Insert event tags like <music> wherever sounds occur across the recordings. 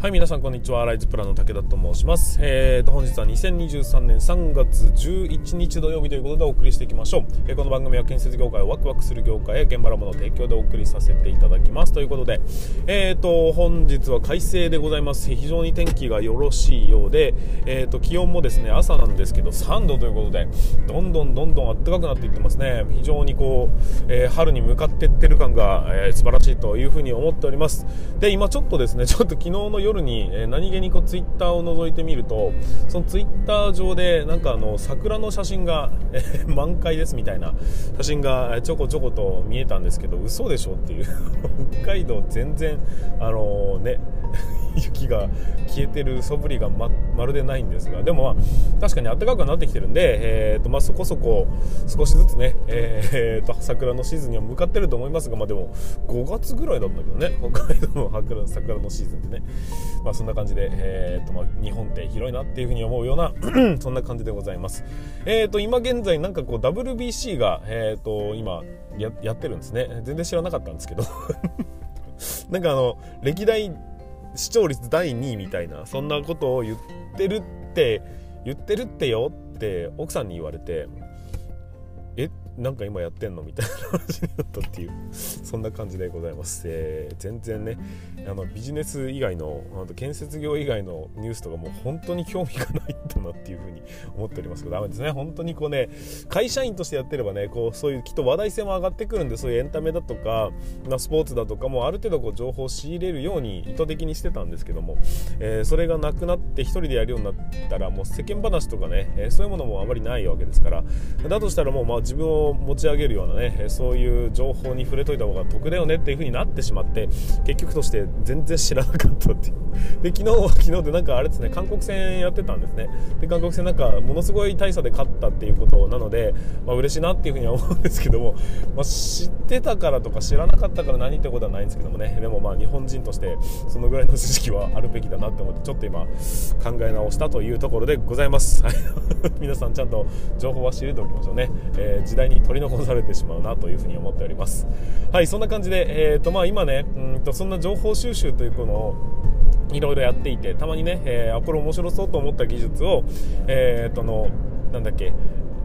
はい、皆さんこんにちは。ライズプランの武田と申します。えーと、本日は2023年3月11日土曜日ということでお送りしていきましょう。えー、この番組は建設業界をワクワクする業界へ現場のもの提供でお送りさせていただきます。ということで、えーと、本日は快晴でございます。非常に天気がよろしいようで、えーと、気温もですね、朝なんですけど3度ということで、どんどんどんどん暖かくなっていってますね。非常にこう、えー、春に向かっていってる感が、えー、素晴らしいというふうに思っております。で、今ちょっとですね、ちょっと昨日の夜夜に、え、何気にこうツイッターを覗いてみるとそのツイッター上でなんかあの桜の写真が、え、満開ですみたいな写真がちょこちょこと見えたんですけど嘘でしょっていう。北海道全然あのー、ね。雪が消えてる素振りがままるでないんですがでもまあ確かに暖かくなってきてるんで、えーとまあ、そこそこ少しずつね、えーと、桜のシーズンには向かってると思いますが、まあ、でも5月ぐらいだったけどね北海道の桜桜のシーズンってね、まあ、そんな感じで、えーとまあ、日本って広いなっていうふうに思うような <clears throat> そんな感じでございます、えーと、今現在なんかこう WBC が、えーと、今ややってるんですね。全然知らなかったんですけど。<laughs> なんかあの歴代視聴率第2位みたいなそんなことを言ってるって言ってるってよって奥さんに言われてなんか今やってんのみたいな話になったっていうそんな感じでございます、えー、全然ねあのビジネス以外のあと建設業以外のニュースとかもう本当に興味がないんだなっていうふうに思っておりますけどダメですね。本当にこうね会社員としてやってればねこうそういうきっと話題性も上がってくるんでそういうエンタメだとか、まあ、スポーツだとかもある程度こう情報を仕入れるように意図的にしてたんですけども、えー、それがなくなって1人でやるようになったらもう世間話とかね、えー、そういうものもあまりないわけですからだとしたらもうまあ自分を持ち上げるようなねそういう情報に触れといた方が得だよねっていう風になってしまって結局として全然知らなかったっていう。<laughs> で昨日は昨日でなんかあれですね韓国戦やってたんですね。で韓国戦なんかものすごい大差で勝ったっていうことなので、まあ、嬉しいなっていう風には思うんですけども、<laughs> まあ、知ってたからとか知らなかったから何ってことはないんですけどもね。でもまあ日本人としてそのぐらいの知識はあるべきだなって思ってちょっと今考え直したというところでございます。<laughs> 皆さんちゃんと情報は知れておきましょうね、えー、時代に取り残されてしまうなというふうに思っております。はいそんな感じで、えーとまあ、今ねうんとそんな情報収集というこのいろいろやっていてたまにね、えー、これ面白そうと思った技術を、えー、とのなんだっけ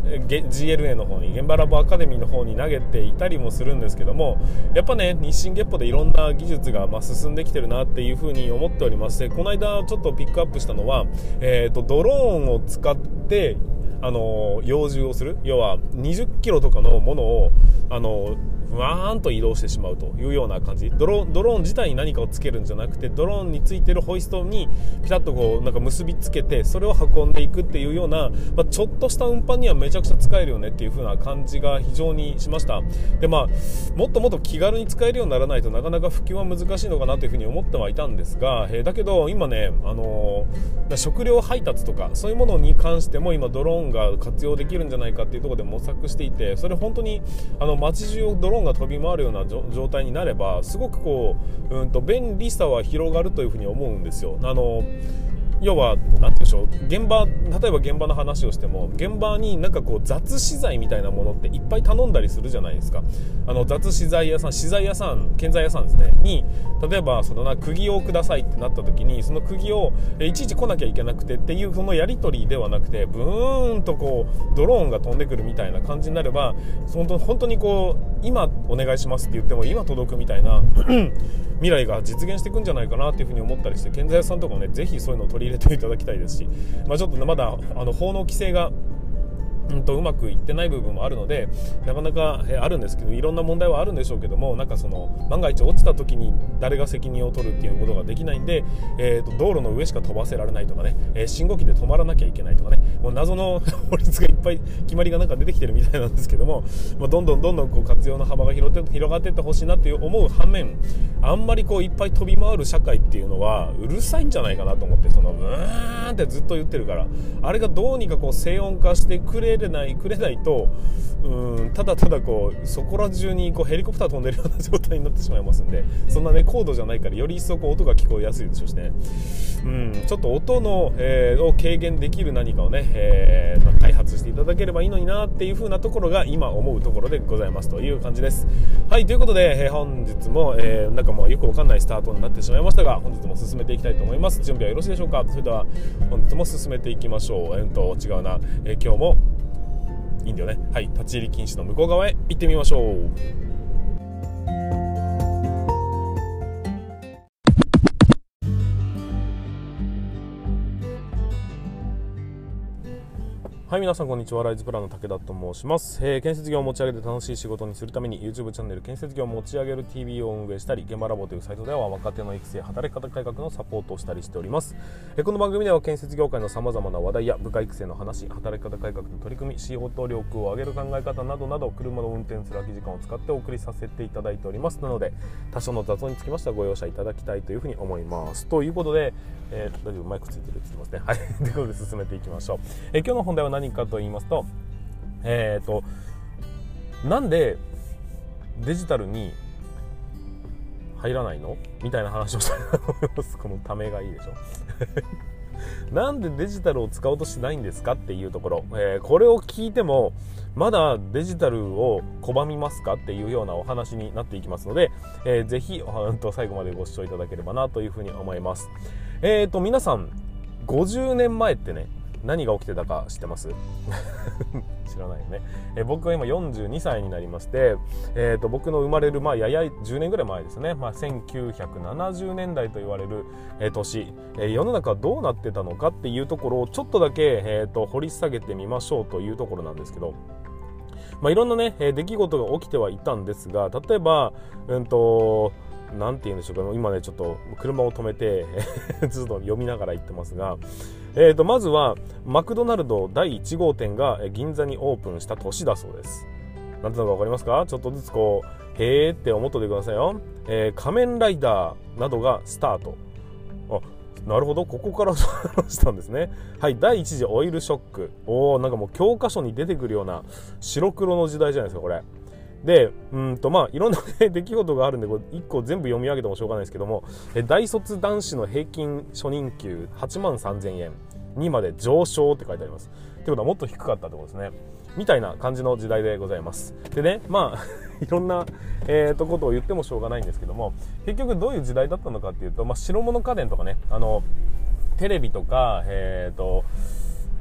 GLA の方に現場ラボアカデミーの方に投げていたりもするんですけどもやっぱね日進月歩でいろんな技術がま進んできてるなっていうふうに思っておりましてこの間ちょっとピックアップしたのは、えーと、ドローンを使ってあの幼獣をする。要は20キロとかのものをあのわーんと移動してしまうというような感じ。ドロドローン自体に何かをつけるんじゃなくてドローンについてるホイストにピタッとこうなんか結びつけてそれを運んでいくっていうような、まあ、ちょっとした運搬にはめちゃくちゃ使えるよねっていう風な感じが非常にしました。でまあもっともっと気軽に使えるようにならないとなかなか普及は難しいのかなという風に思ってはいたんですが、えー、だけど今ね、あのー、食料配達とかそういうものに関しても今ドローンが活用できるんじゃないかっていうところで模索していてそれ本当にあの街中をドローンが飛び回るような状態になればすごくこう、うんと便利さは広がるというふうに思うんですよ。あの要は何て言うんでしょう。現場例えば現場の話をしても現場になんかこう雑資材みたいなものっていっぱい頼んだりするじゃないですか。あの雑資材屋さん資材屋さん建材屋さんですね。に例えばそのな釘をくださいってなった時にその釘をいちいち来なきゃいけなくてっていうそのやり取りではなくてブーンとこうドローンが飛んでくるみたいな感じになれば本当本当にこう今お願いしますって言っても今届くみたいな未来が実現していくんじゃないかなっていうふうに思ったりして建材屋さんとかもねぜひそういうのを取り入れていただきたいですし、まあ、ちょっとねまだあの法の規制がうんとうまくいってない部分もあるのでなかなか、あるんですけどいろんな問題はあるんでしょうけどもなんかその万が一落ちた時に誰が責任を取るっていうことができないんで、えーと、道路の上しか飛ばせられないとかね、えー、信号機で止まらなきゃいけないとかねもう謎の <laughs> 法律がいっぱい決まりがなんか出てきてるみたいなんですけども、<laughs> まあ、どんどんどんどんこう活用の幅が広って広がっていってほしいなっていう思う反面あんまりこういっぱい飛び回る社会っていうのはうるさいんじゃないかなと思ってそのブーンってずっと言ってるからあれがどうにかこう静音化してくれれないくれないとうんただただこうそこら中にこうヘリコプター飛んでるような状態になってしまいますんでそんなね高度じゃないからより一層こう音が聞こえやすいでしょうしね。うんちょっと音の、えー、を軽減できる何かをね、えー、開発していただければいいのになっていう風なところが今思うところでございますという感じです。はいということで、えー、本日も、えー、なんかもうよくわかんないスタートになってしまいましたが本日も進めていきたいと思います。準備はよろしいでしょうか？それでは本日も進めていきましょう。えー、と違うな、え、今日もいいんだよね。はい立ち入り禁止の向こう側へ行ってみましょう。はい、皆さんこんにちは。ライズプランの武田と申します、えー、建設業を持ち上げて楽しい仕事にするために YouTube チャンネル建設業を持ち上げる TV を運営したり、現場ラボというサイトでは若手の育成、働き方改革のサポートをしたりしております。えー、この番組では建設業界の様々な話題や部下育成の話、働き方改革の取り組み、仕事力を上げる考え方などなど、車の運転する空き時間を使ってお送りさせていただいております。なので、多少の雑音につきましてはご容赦いただきたいというふうに思います。ということで、えー、大丈夫？マイクついてる？って言ってますね。はい。<laughs> ということで進めていきましょう。え、今日の本題は何かと言いますと、えっ、ー、と、なんでデジタルに入らないの？みたいな話をしたいと思います。このためがいいでしょ。<laughs> なんでデジタルを使おうとしないんですか？っていうところ、えー、これを聞いてもまだデジタルを拒みますか？っていうようなお話になっていきますので、えー、ぜひ最後までご視聴いただければなというふうに思います。えっ、ー、と皆さん50年前ってね何が起きてたか知ってます？<laughs> 知らないよね、え僕は今42歳になりまして、えーと、僕の生まれる、まあ、やや10年ぐらい前ですね、まあ、1970年代と言われる、えー、年、えー、世の中はどうなってたのかっていうところをちょっとだけ、えーと、掘り下げてみましょうというところなんですけど。まあ、いろんなね、え出来事が起きてはいたんですが例えば、うんとなんて言うんでしょうか、今ね、ちょっと車を止めてずっと読みながら行ってますが、えーと、まずは、マクドナルド第1号店が銀座にオープンした年だそうです。なんていうのか分かりますか？ちょっとずつこう、へーって思っといてくださいよ。えー、仮面ライダーなどがスタート。あ、なるほど、ここからしたんですね。はい、第1次オイルショック。おー、なんかもう教科書に出てくるような白黒の時代じゃないですか、これ。で、うんとまあ、いろんな <laughs> 出来事があるんで、これ1個全部読み上げてもしょうがないですけども、大卒男子の平均初任給8万3000円にまで上昇って書いてあります。ってことはもっと低かったってことですね。みたいな感じの時代でございます。でね、まあ <laughs> いろんな、えー、とことを言ってもしょうがないんですけども、結局どういう時代だったのかっていうと、まあ、白物家電とかね、あの、テレビとか、えっ、ー、と、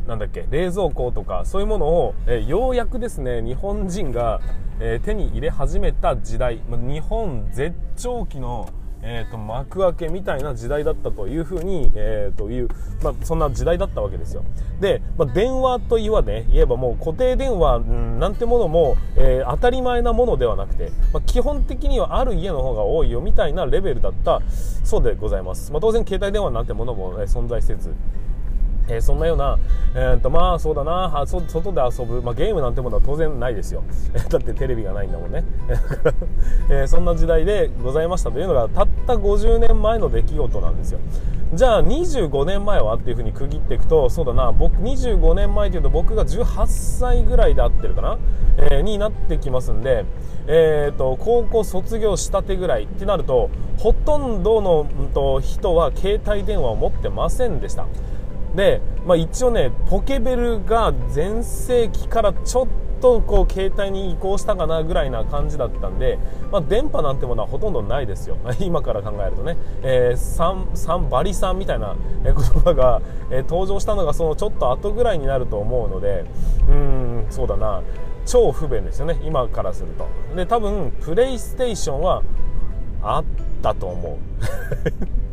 なんだっけ冷蔵庫とかそういうものを、えー、ようやくですね日本人が、えー、手に入れ始めた時代、日本絶頂期のえーと、幕開けみたいな時代だったというふうに、えー、という、まあ、そんな時代だったわけですよ。で、まあ、電話といわね、言えばもう固定電話、ん、なんてものも、えー、当たり前なものではなくて、まあ、基本的にはある家の方が多いよみたいなレベルだったそうでございます。まあ、当然携帯電話なんてものも、ね、存在せず、えー、そんなような、えー、とまあそうだな。外で遊ぶ、まあ、ゲームなんてものは当然ないですよ。<laughs> だってテレビがないんだもんね、<laughs> えー、そんな時代でございましたというのがたった50年前の出来事なんですよ。じゃあ25年前はっていうふうに区切っていくとそうだな。僕25年前というと僕が18歳ぐらいで合ってるかな、えー、になってきますんで、えーと、高校卒業したてぐらいってなるとほとんどの、うん、と人は携帯電話を持ってませんでした。で、まあ、一応ねポケベルが全盛期からちょっとこう携帯に移行したかなぐらいな感じだったんで、まあ、電波なんてものはほとんどないですよ。<laughs> 今から考えるとね、えー、3, 3バリさんみたいな言葉が、えー、登場したのがそのちょっと後ぐらいになると思うのでうんそうだな。超不便ですよね。今からすると。で多分プレイステーションはあったと思う。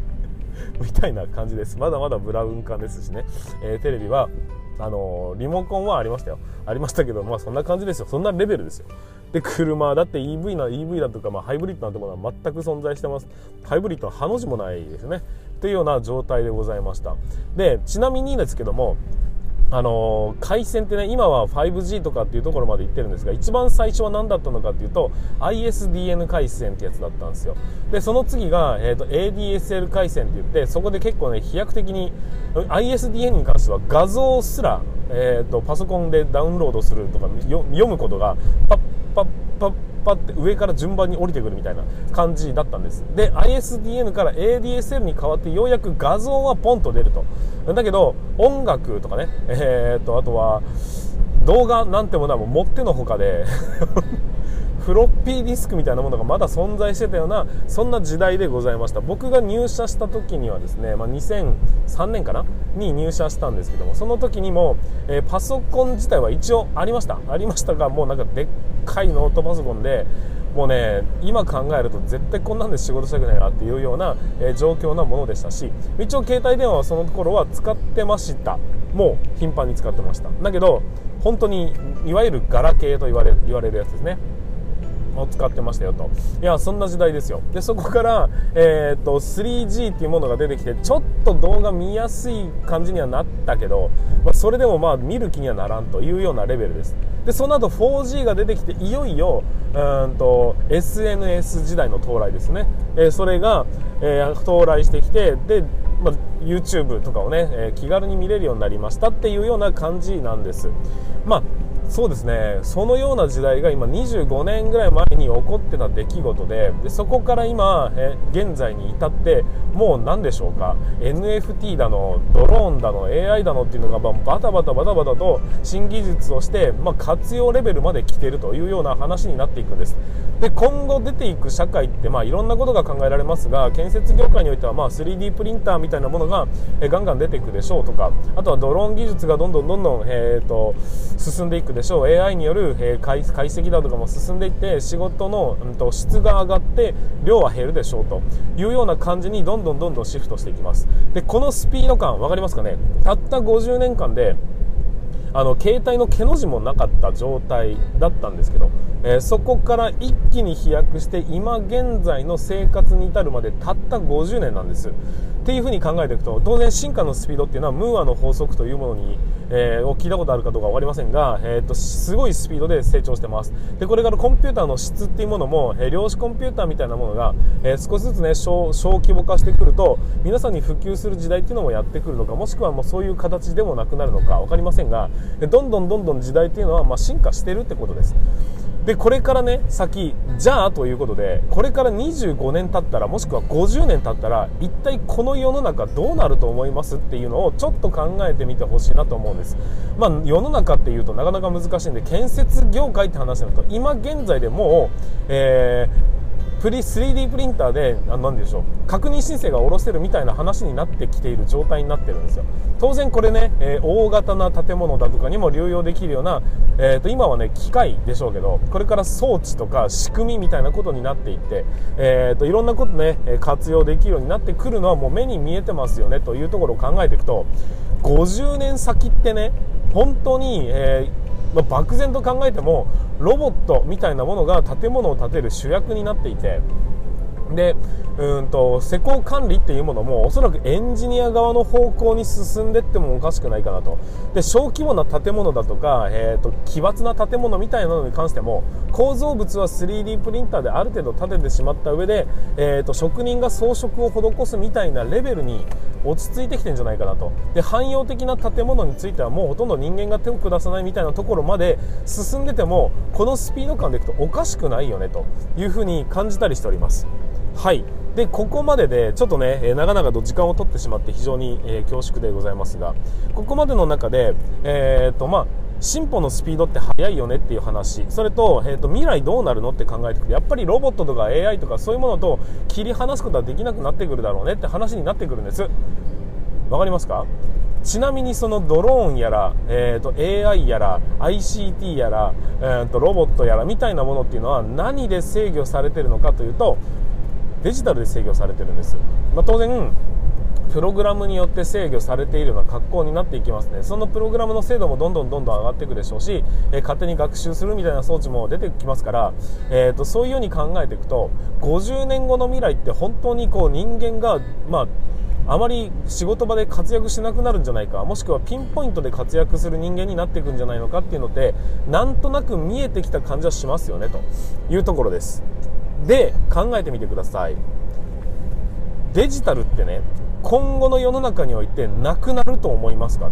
みたいな感じです。まだまだブラウン管ですしね、えー、テレビはあの、リモコンはありましたよ。ありましたけどまあそんな感じですよ。そんなレベルですよ。で車だって EV な EV だとか、まあ、ハイブリッドなんてものは全く存在してます。ハイブリッドはハの字もないですね。というような状態でございました。でちなみにですけどもあの回線ってね今は 5G とかっていうところまで行ってるんですが一番最初は何だったのかっていうと ISDN 回線ってやつだったんですよ。でその次が、えーと、ADSL 回線って言ってそこで結構ね飛躍的に ISDN に関しては画像すら、えーと、パソコンでダウンロードするとか読むことがパッパッパッパって上から順番に降りてくるみたいな感じだったんです。で ISDN から ADSL に変わってようやく画像はポンと出ると。だけど音楽とかねえー、っとあとは動画なんてものはもう持ってのほかでフロッピーディスクみたいなものがまだ存在してたようなそんな時代でございました。僕が入社した時にはですね、まあ、2003年かな？に入社したんですけどもその時にも、えー、パソコン自体は一応ありました。ありましたがもうなんかでっかいノートパソコンでもうね今考えると絶対こんなんで仕事したくないなっていうような、えー、状況なものでしたし一応携帯電話はその頃は使ってました。もう頻繁に使ってました。だけど本当にいわゆるガラケーと言われ言われるやつですね。を使ってましたよと。いやそんな時代ですよ。でそこから、えーと、3G っていうものが出てきてちょっと動画見やすい感じにはなったけど、まあ、それでもまあ見る気にはならんというようなレベルです。でその後 4G が出てきていよいようんと SNS 時代の到来ですね、えー、それが、えー、到来してきてでまあ、YouTube とかをね、えー、気軽に見れるようになりましたっていうような感じなんです。まあそうですね。そのような時代が今25年ぐらい前に起こってた出来事ででそこから今え現在に至ってもう何でしょうか。NFT だのドローンだの AI だのっていうのがバタバタバタバタと新技術をして、まあ、活用レベルまで来てるというような話になっていくんです。で今後出ていく社会ってまあいろんなことが考えられますが建設業界においてはまあ 3D プリンターみたいなものがえガンガン出ていくでしょうとかあとはドローン技術がどんどんどんどん、えーと進んでいくででしょう。AI による、え解析だとかも進んでいって仕事の、うん、と質が上がって量は減るでしょうと。いうような感じにどんどんどんどんシフトしていきます。でこのスピード感分かりますかね。たった50年間であの携帯の毛の字もなかった状態だったんですけど、えー、そこから一気に飛躍して今現在の生活に至るまでたった50年なんです。っていうふうに考えていくと当然進化のスピードっていうのはムーアの法則というものに、えー、を聞いたことあるかどうか分かりませんが、えーと、すごいスピードで成長してます。でこれからコンピューターの質っていうものも、えー、量子コンピューターみたいなものが、えー、少しずつね小小規模化してくると皆さんに普及する時代っていうのもやってくるのかもしくはもうそういう形でもなくなるのか分かりませんがどんどんどんどん時代っていうのはまあ進化してるってことです。でこれからね先じゃあということでこれから25年経ったらもしくは50年経ったら一体この世の中どうなると思いますっていうのをちょっと考えてみてほしいなと思うんです。まあ世の中っていうとなかなか難しいんで建設業界って話になると今現在でもう、えープリ 3D プリンターで何でしょう確認申請が下ろせるみたいな話になってきている状態になってるんですよ。当然これね、えー、大型な建物だとかにも流用できるような、えー、と今はね機械でしょうけどこれから装置とか仕組みみたいなことになっていって、えー、といろんなことね活用できるようになってくるのはもう目に見えてますよねというところを考えていくと50年先ってね本当に、えーま、漠然と考えてもロボットみたいなものが建物を建てる主役になっていてでうんと施工管理っていうものもおそらくエンジニア側の方向に進んでいってもおかしくないかなとで小規模な建物だとか、えーと、奇抜な建物みたいなのに関しても構造物は 3D プリンターである程度建ててしまった上で、えーと、職人が装飾を施すみたいなレベルに落ち着いてきてるんじゃないかなとで汎用的な建物についてはもうほとんど人間が手を下さないみたいなところまで進んでてもこのスピード感でいくとおかしくないよねというふうに感じたりしております。はい。でここまででちょっとね、え長々と時間を取ってしまって非常に、え、恐縮でございますがここまでの中で、えーとまあ、進歩のスピードって速いよねっていう話それと,、えーと、未来どうなるのって考えてくとやっぱりロボットとか AI とかそういうものと切り離すことはできなくなってくるだろうねって話になってくるんです。わかりますか？ちなみにそのドローンやら、えーと、AI やら ICT やら、えーとロボットやらみたいなものっていうのは何で制御されてるのかというとデジタルで制御されてるんです、まあ、当然プログラムによって制御されているような格好になっていきますね。そのプログラムの精度もどんどんどんどん上がっていくでしょうし、えー、勝手に学習するみたいな装置も出てきますから、えーと、そういうように考えていくと50年後の未来って本当にこう人間がまああまり仕事場で活躍しなくなるんじゃないかもしくはピンポイントで活躍する人間になっていくんじゃないのかっていうのってなんとなく見えてきた感じはしますよねというところです。で考えてみてください。デジタルってね今後の世の中においてなくなると思いますか？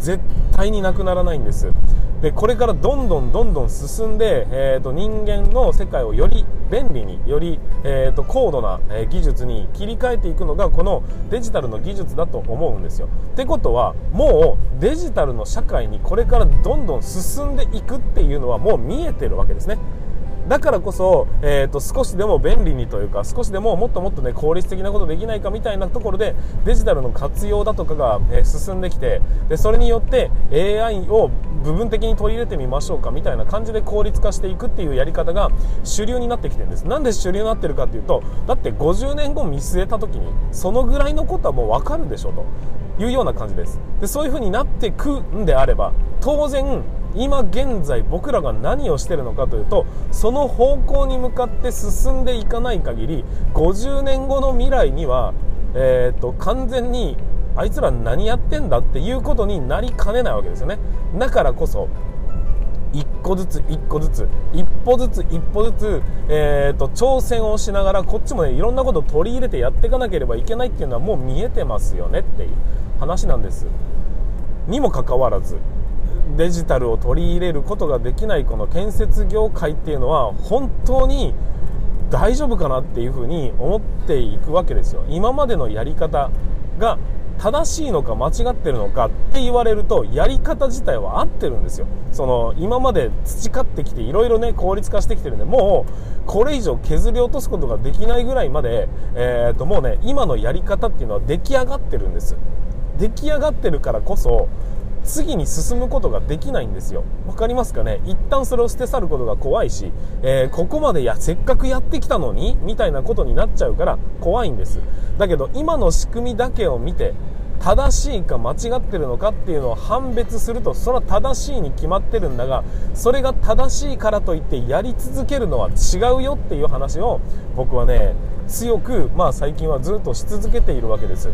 絶対になくならないんです。でこれからどんどんどんどん進んで、えーと、人間の世界をより便利により、えーと、高度な、え技術に切り替えていくのがこのデジタルの技術だと思うんですよ。ってことはもうデジタルの社会にこれからどんどん進んでいくっていうのはもう見えてるわけですね。だからこそ、えーと、少しでも便利にというか少しでももっともっと、ね、効率的なことできないかみたいなところでデジタルの活用だとかが、えー、進んできてでそれによって AI を部分的に取り入れてみましょうかみたいな感じで効率化していくっていうやり方が主流になってきてるんです。なんで主流になってるかっていうとだって50年後見据えた時にそのぐらいのことはもう分かるでしょというような感じです。でそういう風になってくんであれば当然今現在僕らが何をしてるのかというとその方向に向かって進んでいかない限り50年後の未来には、えーと、完全にあいつら何やってんだっていうことになりかねないわけですよね。だからこそ一個ずつ一個ずつ一歩ずつ一歩ずつ、えーと、挑戦をしながらこっちもねいろんなことを取り入れてやっていかなければいけないっていうのはもう見えてますよねっていう話なんです。にもかかわらずデジタルを取り入れることができないこの建設業界っていうのは本当に大丈夫かなっていうふうに思っていくわけですよ。今までのやり方が正しいのか間違ってるのかって言われるとやり方自体は合ってるんですよ。その今まで培ってきていろいろね効率化してきてるんでもうこれ以上削り落とすことができないぐらいまで、えー、ともうね今のやり方っていうのは出来上がってるんです。出来上がってるからこそ次に進むことができないんですよ。分かりますかね？一旦それを捨て去ることが怖いし、えー、ここまでやせっかくやってきたのにみたいなことになっちゃうから怖いんです。だけど今の仕組みだけを見て正しいか間違ってるのかっていうのを判別するとそれは正しいに決まってるんだがそれが正しいからといってやり続けるのは違うよっていう話を僕はね強く、まあ、最近はずっとし続けているわけです。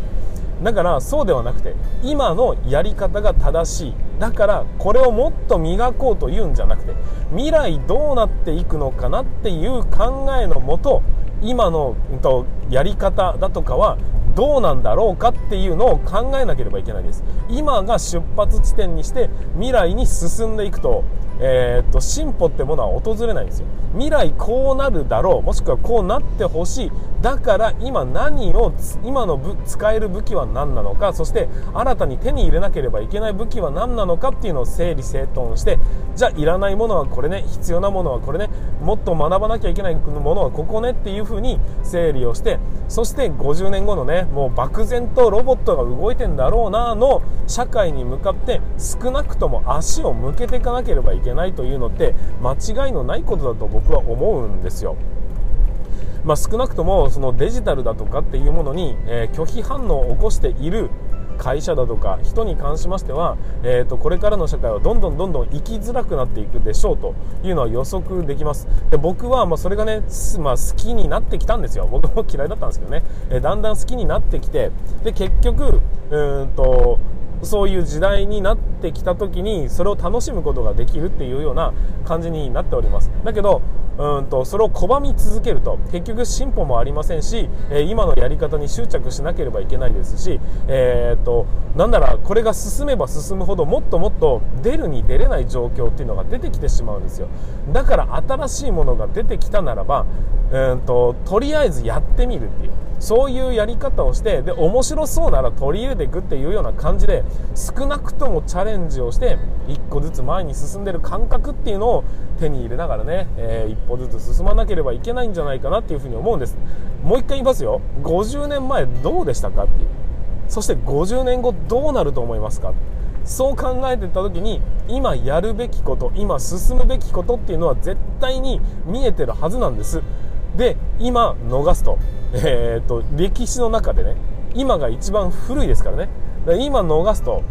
だからそうではなくて今のやり方が正しい。だからこれをもっと磨こうというんじゃなくて未来どうなっていくのかなっていう考えのもと今のと、やり方だとかはどうなんだろうかっていうのを考えなければいけないです。今が出発地点にして未来に進んでいくとえー、っと進歩ってものは訪れないんですよ。未来こうなるだろうもしくはこうなってほしい。だから今何を今の使える武器は何なのかそして新たに手に入れなければいけない武器は何なのかっていうのを整理整頓してじゃあいらないものはこれね必要なものはこれねもっと学ばなきゃいけないものはここねっていう風に整理をしてそして50年後のねもう漠然とロボットが動いてんだろうなの社会に向かって少なくとも足を向けていかなければいけないけないというのって間違いのないことだと僕僕は思うんですよ。まあ、少なくともそのデジタルだとかっていうものに、えー、拒否反応を起こしている会社だとか人に関しましては、えー、とこれからの社会はどんどんどんどん生きづらくなっていくでしょうというのは予測できます。で僕はまそれがね、まあ、好きになってきたんですよ。僕も嫌いだったんですけどね、えー、だんだん好きになってきてで結局うんとそういう時代になってきた時にそれを楽しむことができるっていうような感じになっております。だけどうんとそれを拒み続けると結局進歩もありませんし、え、今のやり方に執着しなければいけないですし、えーと、なんならこれが進めば進むほどもっともっと出るに出れない状況っていうのが出てきてしまうんですよ。だから新しいものが出てきたならばうんととりあえずやってみるっていう。そういうやり方をしてで面白そうなら取り入れていくっていうような感じで少なくともチャレンジをして一個ずつ前に進んでる感覚っていうのを手に入れながらね、えー、一歩ずつ進まなければいけないんじゃないかなっていうふうに思うんです。もう一回言いますよ。50年前どうでしたかっていう。そして50年後どうなると思いますか。そう考えてた時に今やるべきこと今進むべきことっていうのは絶対に見えてるはずなんです。で今逃すと,、えーと、歴史の中でね今が一番古いですからね。から今逃すと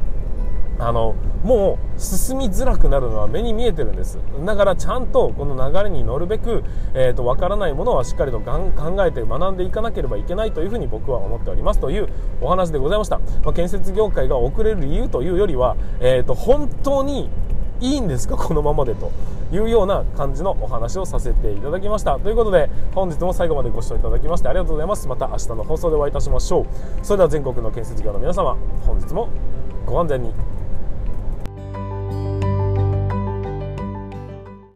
あのもう進みづらくなるのは目に見えてるんです。だからちゃんとこの流れに乗るべく、えーと、分からないものはしっかりと考えて学んでいかなければいけないというふうに僕は思っております。というお話でございました、まあ、建設業界が遅れる理由というよりは、えーと本当にいいんですか？このままでと。いうような感じのお話をさせていただきました。ということで本日も最後までご視聴いただきましてありがとうございます。また明日の放送でお会いいたしましょう。それでは全国の建設業の皆様本日もご安全に。